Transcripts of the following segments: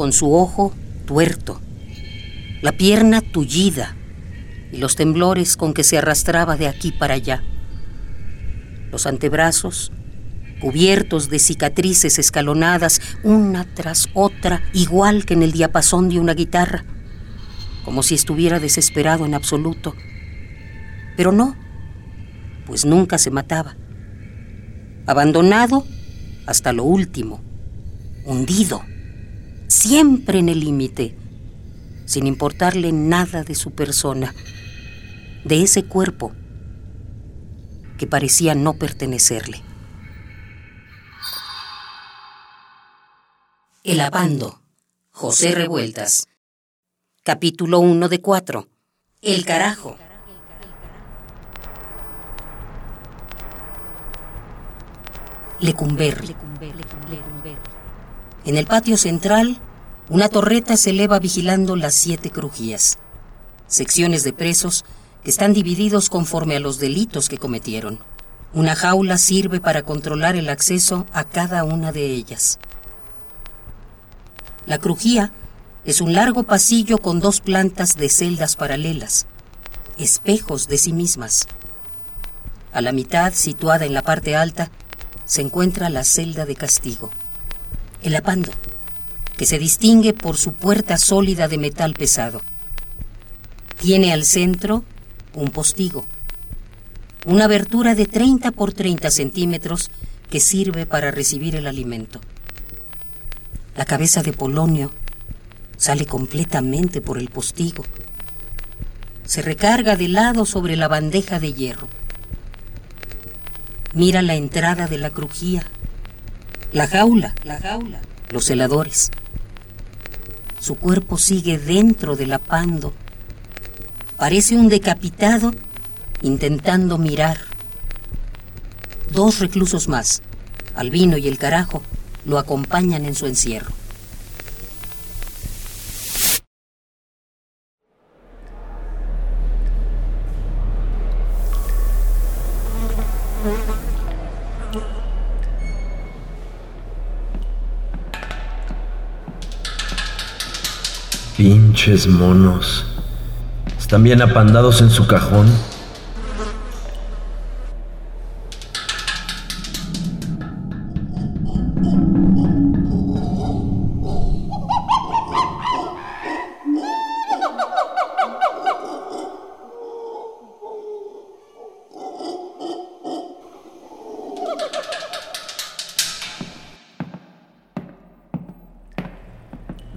con su ojo tuerto, la pierna tullida y los temblores con que se arrastraba de aquí para allá. Los antebrazos cubiertos de cicatrices escalonadas una tras otra, igual que en el diapasón de una guitarra, como si estuviera desesperado en absoluto. Pero no, pues nunca se mataba. Abandonado hasta lo último, hundido, siempre en el límite, sin importarle nada de su persona, de ese cuerpo que parecía no pertenecerle. El Abando, José Revueltas. Capítulo 1 de 4. El carajo. Lecumberri. En el patio central, una torreta se eleva vigilando las siete crujías, secciones de presos que están divididos conforme a los delitos que cometieron. Una jaula sirve para controlar el acceso a cada una de ellas. La crujía es un largo pasillo con dos plantas de celdas paralelas, espejos de sí mismas. A la mitad, situada en la parte alta, se encuentra la celda de castigo, el apando, que se distingue por su puerta sólida de metal pesado. Tiene al centro un postigo, una abertura de 30 por 30 centímetros que sirve para recibir el alimento. La cabeza de Polonio sale completamente por el postigo. Se recarga de lado sobre la bandeja de hierro. Mira la entrada de la crujía, la jaula, la jaula, los celadores. Su cuerpo sigue dentro del apando. Parece un decapitado intentando mirar. Dos reclusos más, Albino y el carajo, lo acompañan en su encierro. Pinches monos. ¿Están bien apandados en su cajón?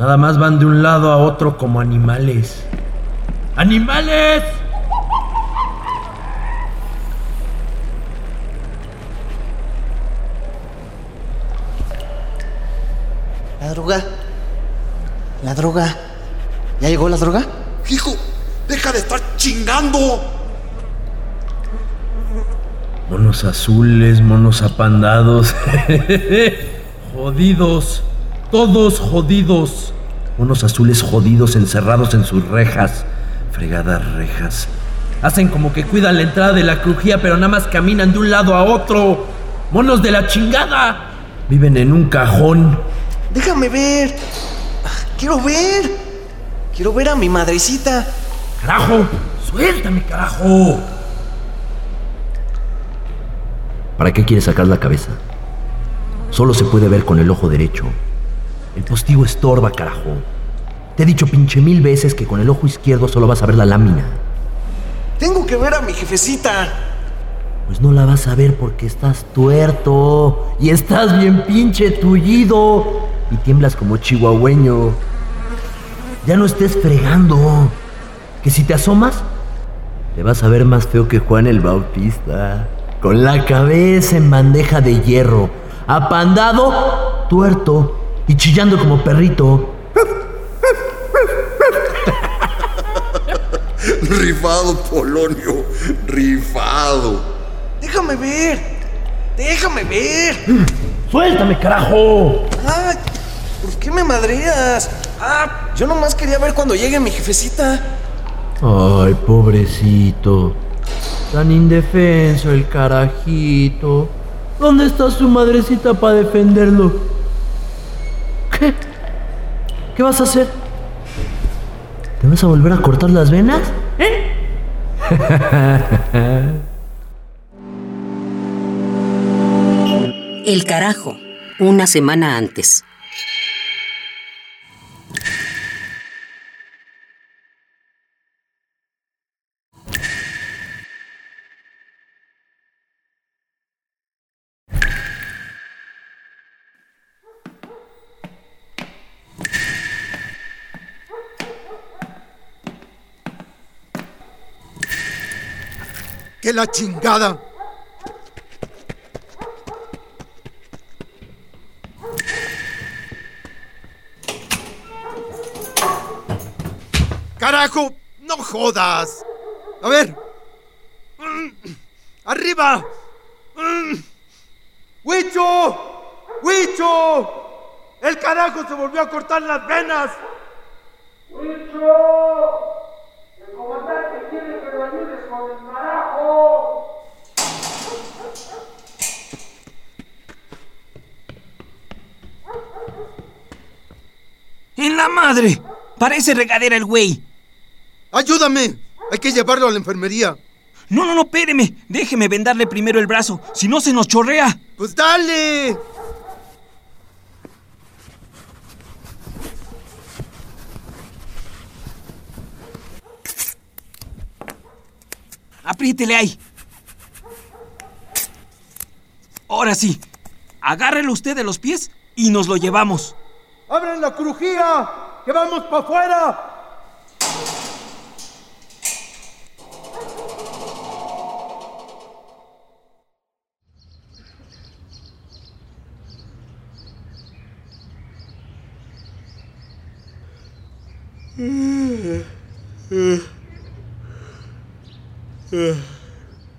Nada más van de un lado a otro como animales. ¡Animales! La droga. La droga. ¿Ya llegó la droga? Hijo, deja de estar chingando. Monos azules, monos apandados. jodidos. Todos jodidos. Monos azules jodidos encerrados en sus rejas. Fregadas rejas. Hacen como que cuidan la entrada de la crujía, pero nada más caminan de un lado a otro. Monos de la chingada. Viven en un cajón. Déjame ver. Quiero ver. Quiero ver a mi madrecita. ¡Carajo! ¡Suéltame, carajo! ¿Para qué quieres sacar la cabeza? Solo se puede ver con el ojo derecho. El postigo estorba, carajo. Te he dicho pinche mil veces que con el ojo izquierdo solo vas a ver la lámina. Tengo que ver a mi jefecita. Pues no la vas a ver porque estás tuerto y estás bien pinche tullido y tiemblas como chihuahueño. Ya no estés fregando. Que si te asomas, te vas a ver más feo que Juan el Bautista. Con la cabeza en bandeja de hierro, apandado, tuerto y chillando como perrito. Rifado, Polonio. Rifado. Déjame ver. Déjame ver. ¡Suéltame, carajo! Ay, ¿por qué me madreas? Ah, yo nomás quería ver cuando llegue mi jefecita. Ay, pobrecito. Tan indefenso el carajito. ¿Dónde está su madrecita para defenderlo? ¿Qué? ¿Qué vas a hacer? ¿Te vas a volver a cortar las venas? ¿Eh? El carajo, una semana antes. ¡Que la chingada! ¡Carajo! ¡No jodas! A ver. ¡Arriba! ¡Huicho! ¡Huicho! ¡El carajo se volvió a cortar las venas! ¡En la madre! Parece regadera el güey. ¡Ayúdame! Hay que llevarlo a la enfermería. No, no, no, espéreme. Déjeme vendarle primero el brazo. Si no, se nos chorrea. ¡Pues dale! Apriétele ahí. Ahora sí. Agárrelo usted de los pies y nos lo llevamos. ¡Abren la crujía! ¡Que vamos para afuera!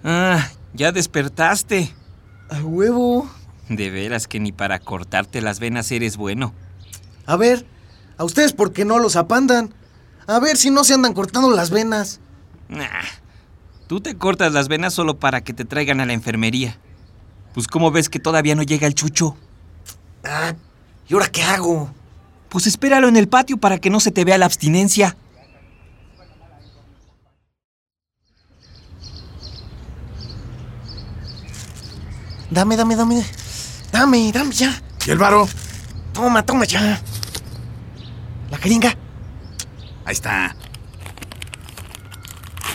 Ah, ya despertaste. A huevo. De veras que ni para cortarte las venas eres bueno. A ver, a ustedes por qué no los apandan. A ver si no se andan cortando las venas. Nah, tú te cortas las venas solo para que te traigan a la enfermería. Pues ¿cómo ves que todavía no llega el chucho? Ah, ¿y ahora qué hago? Pues espéralo en el patio para que no se te vea la abstinencia. Dame, dame, dame. Dame, dame ya. ¿Y el varo? Toma, toma ya. La jeringa. Ahí está.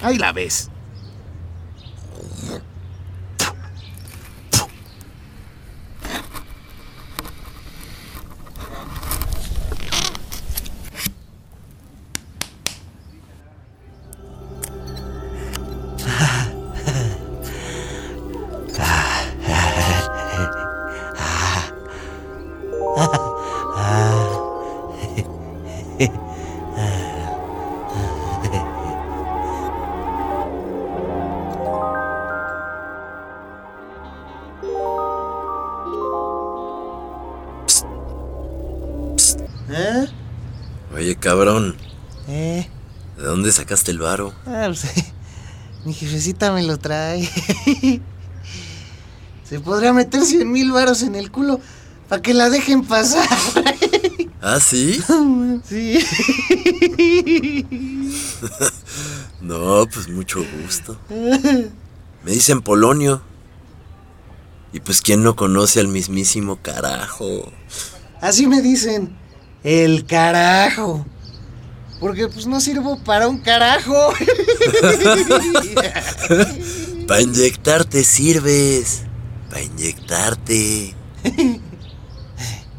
Ahí la ves. Sacaste el varo? Ah, pues, mi jefecita me lo trae. Se podría meter cien mil varos en el culo para que la dejen pasar. ¿Ah, sí? Sí. No, pues mucho gusto. Me dicen Polonio. Y pues, ¿quién no conoce al mismísimo carajo? Así me dicen. El carajo. Porque pues no sirvo para un carajo. Para inyectarte sirves. Para inyectarte.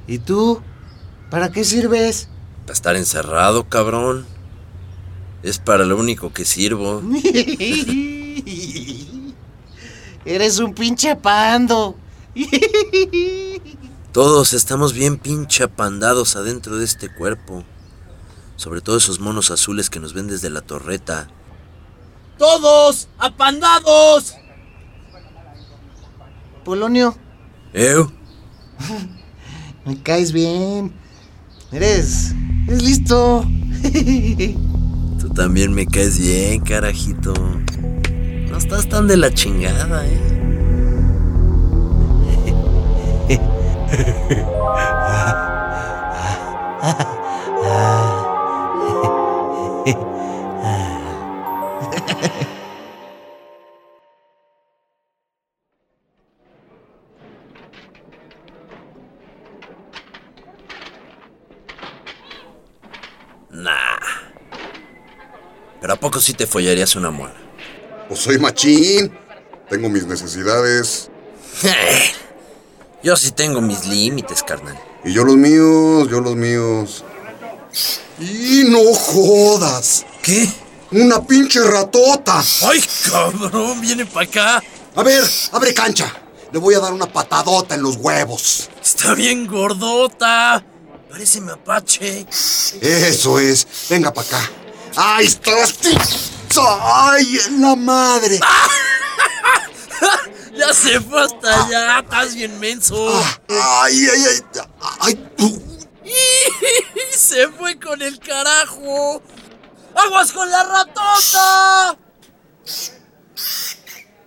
¿Y tú? ¿Para qué sirves? Para estar encerrado, cabrón. Es para lo único que sirvo. Eres un pinche pando. Todos estamos bien pinche apandados adentro de este cuerpo. Sobre todo esos monos azules que nos ven desde la torreta. ¡Todos! ¡Apandados! Polonio, ¿Eu? me caes bien. Eres. Eres listo. Tú también me caes bien, carajito. No estás tan de la chingada, eh. Poco sí te follarías una mona? Pues soy machín. Tengo mis necesidades. Yo sí tengo mis límites, carnal. Y yo los míos, yo los míos. Y no jodas. ¿Qué? Una pinche ratota. ¡Ay, cabrón! Viene para acá. A ver, abre cancha. Le voy a dar una patadota en los huevos. Está bien gordota. Parece mapache. Eso es. Venga para acá. ¡Ahí estás! ¡Ay, la madre! ya se fue hasta allá. Estás bien menso. ¡Ay, ay, ay! ¡Ay! se fue con el carajo. ¡Aguas con la ratota!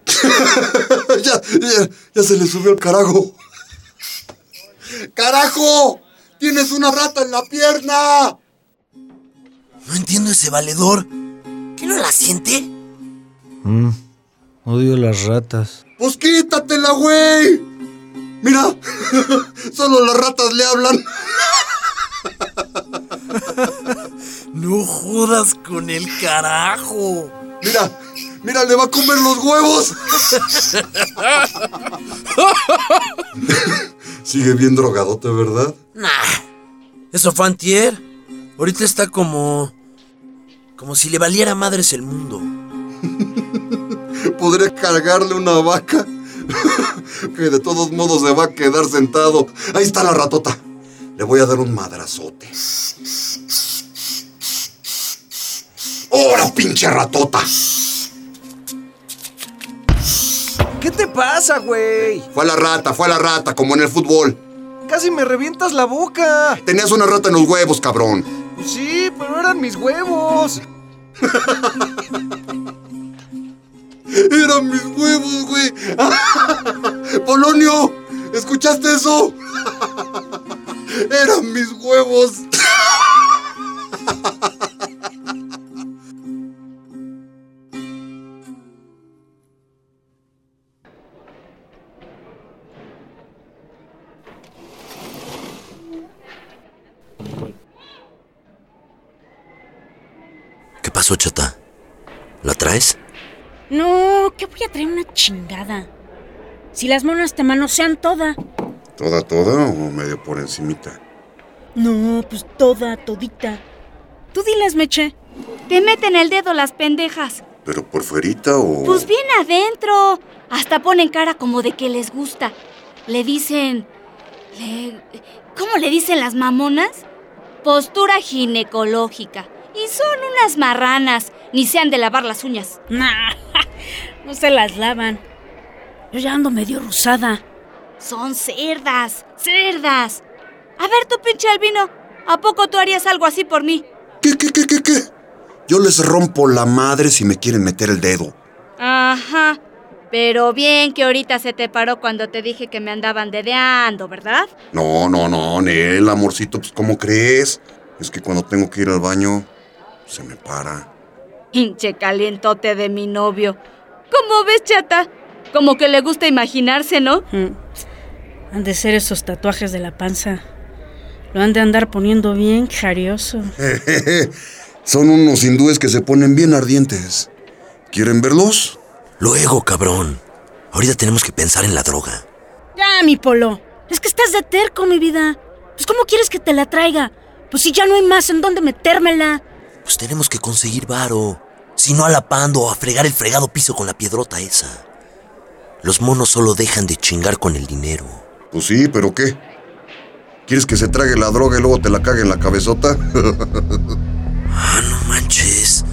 ya, ya, ya se le subió el carajo. ¡Carajo! ¡Tienes una rata en la pierna! No entiendo ese valedor. ¿Qué no la siente? Mm, odio las ratas. Pues quítatela, güey. Mira, solo las ratas le hablan. No jodas con el carajo. Mira, mira, le va a comer los huevos. Sigue bien drogadote, ¿verdad? Nah. Eso fue antier. Ahorita está como... Como si le valiera madres el mundo. Podré cargarle una vaca. que de todos modos se va a quedar sentado. Ahí está la ratota. Le voy a dar un madrazote. ¡Hora, pinche ratota! ¿Qué te pasa, güey? Fue a la rata, fue a la rata, como en el fútbol. Casi me revientas la boca. Tenías una rata en los huevos, cabrón. Sí, pero eran mis huevos. Eran mis huevos, güey. Polonio, ¿escuchaste eso? Eran mis huevos. Voy a traer una chingada. Si las monas te manosean toda. ¿Toda, toda o medio por encimita? No, pues toda, todita. Tú diles, Meche. Te meten el dedo las pendejas. ¿Pero por fuerita o...? Pues bien adentro. Hasta ponen cara como de que les gusta. Le dicen... Le... ¿Cómo le dicen las mamonas? Postura ginecológica. Y son unas marranas. Ni se han de lavar las uñas. Nah, no se las lavan. Yo ya ando medio rusada. Son cerdas, cerdas. A ver, tú pinche albino, ¿a poco tú harías algo así por mí? ¿Qué, qué, qué, qué, qué? Yo les rompo la madre si me quieren meter el dedo. Ajá. Pero bien que ahorita se te paró cuando te dije que me andaban dedeando, ¿verdad? No, no, no, Nel, amorcito, pues ¿cómo crees? Es que cuando tengo que ir al baño, se me para. Hinche calientote de mi novio. ¿Cómo ves, chata? Como que le gusta imaginarse, ¿no? Mm. Han de ser esos tatuajes de la panza. Lo han de andar poniendo bien jarioso. Son unos hindúes que se ponen bien ardientes. ¿Quieren verlos? Luego, cabrón. Ahorita tenemos que pensar en la droga. Ya, mi polo. Es que estás de terco, mi vida. Pues, ¿cómo quieres que te la traiga? Pues si ya no hay más en dónde metérmela. Pues tenemos que conseguir varo. Si no alapando o a fregar el fregado piso con la piedrota esa. Los monos solo dejan de chingar con el dinero. Pues sí, pero ¿qué? ¿Quieres que se trague la droga y luego te la cague en la cabezota? ah, no manches.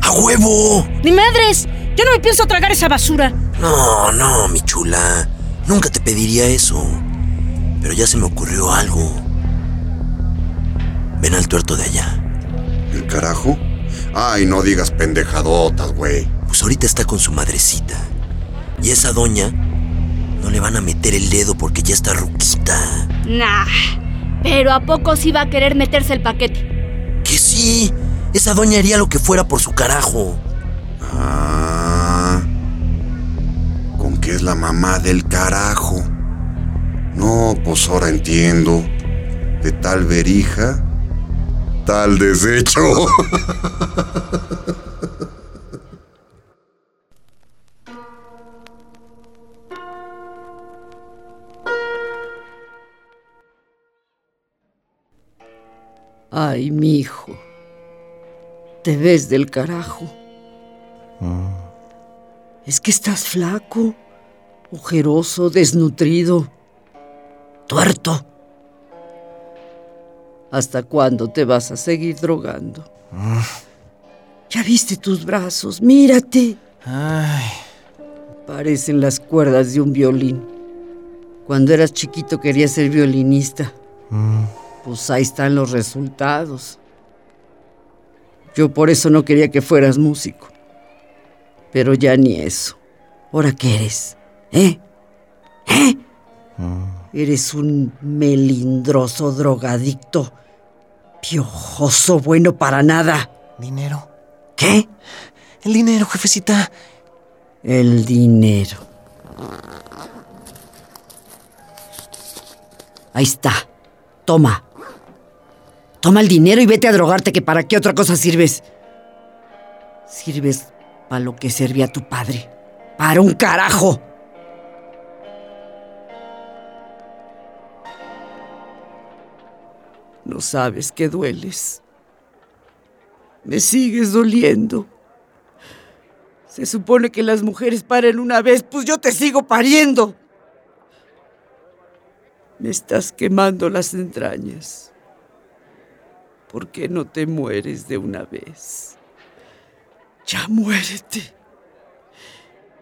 ¡A huevo! ¡Ni madres! Yo no me pienso tragar esa basura. No, no, mi chula. Nunca te pediría eso. Pero ya se me ocurrió algo. Ven al tuerto de allá. ¿El carajo? Ay, no digas pendejadotas, güey. Pues ahorita está con su madrecita. Y esa doña no le van a meter el dedo porque ya está ruquita. Nah. Pero ¿a poco sí va a querer meterse el paquete? Que sí. Esa doña haría lo que fuera por su carajo. Ah. ¿Con qué es la mamá del carajo? No, pues ahora entiendo. De tal verija, Desecho. Ay, mi hijo. Te ves del carajo. Es que estás flaco, ojeroso, desnutrido, tuerto. ¿Hasta cuándo te vas a seguir drogando? Ya viste tus brazos, mírate. Ay. Parecen las cuerdas de un violín. Cuando eras chiquito querías ser violinista. Pues ahí están los resultados. Yo por eso no quería que fueras músico. Pero ya ni eso. ¿Ahora qué eres? ¿Eh? ¿Eh? Eres un melindroso drogadicto. Piojoso, bueno para nada. Dinero. ¿Qué? El dinero, jefecita. El dinero. Ahí está. Toma. Toma el dinero y vete a drogarte, que para qué otra cosa sirves. Sirves para lo que servía tu padre. Para un carajo. No sabes que dueles. Me sigues doliendo. Se supone que las mujeres paren una vez, pues yo te sigo pariendo. Me estás quemando las entrañas. ¿Por qué no te mueres de una vez? Ya muérete.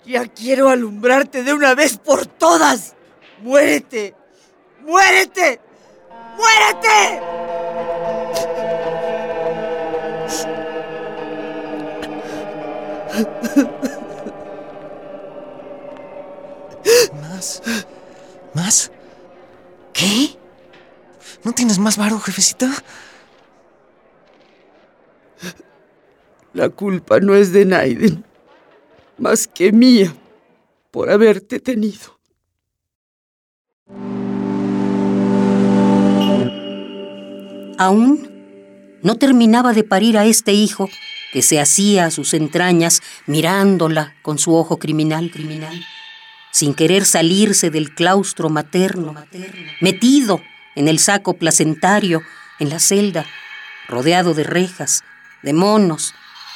Ya quiero alumbrarte de una vez por todas. Muérete. Muérete. Muérete. ¿Más? ¿Más? ¿Qué? ¿No tienes más varo, jefecita? La culpa no es de Naiden, más que mía, por haberte tenido. Aún no terminaba de parir a este hijo que se hacía a sus entrañas mirándola con su ojo criminal, criminal, sin querer salirse del claustro materno, metido en el saco placentario, en la celda, rodeado de rejas, de monos,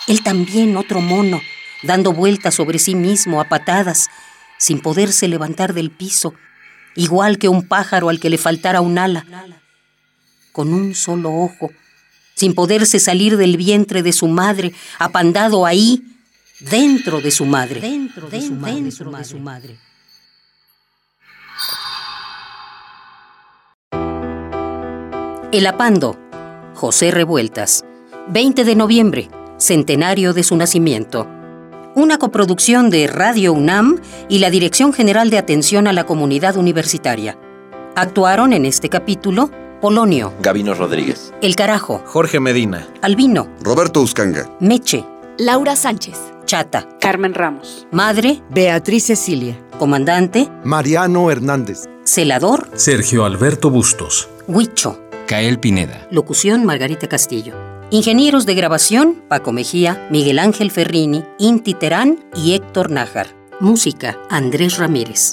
él también otro mono, dando vueltas sobre sí mismo a patadas, sin poderse levantar del piso, igual que un pájaro al que le faltara un ala, con un solo ojo, sin poderse salir del vientre de su madre, apandado ahí, dentro de su madre, dentro de su madre, dentro de su madre. El Apando, José Revueltas, 20 de noviembre, centenario de su nacimiento. Una coproducción de Radio UNAM y la Dirección General de Atención a la Comunidad Universitaria. Actuaron en este capítulo Polonio, Gabino Rodríguez. El Carajo, Jorge Medina. Albino, Roberto Uscanga. Meche, Laura Sánchez. Chata, Carmen Ramos. Madre, Beatriz Cecilia. Comandante, Mariano Hernández. Celador, Sergio Alberto Bustos. Huicho. Cael Pineda. Locución Margarita Castillo. Ingenieros de grabación Paco Mejía, Miguel Ángel Ferrini, Inti Terán y Héctor Nájar. Música Andrés Ramírez.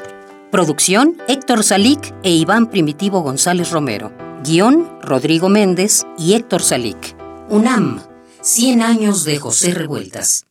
Producción Héctor Salic e Iván Primitivo González Romero. Guión Rodrigo Méndez y Héctor Salic. UNAM. 100 años de José Revueltas.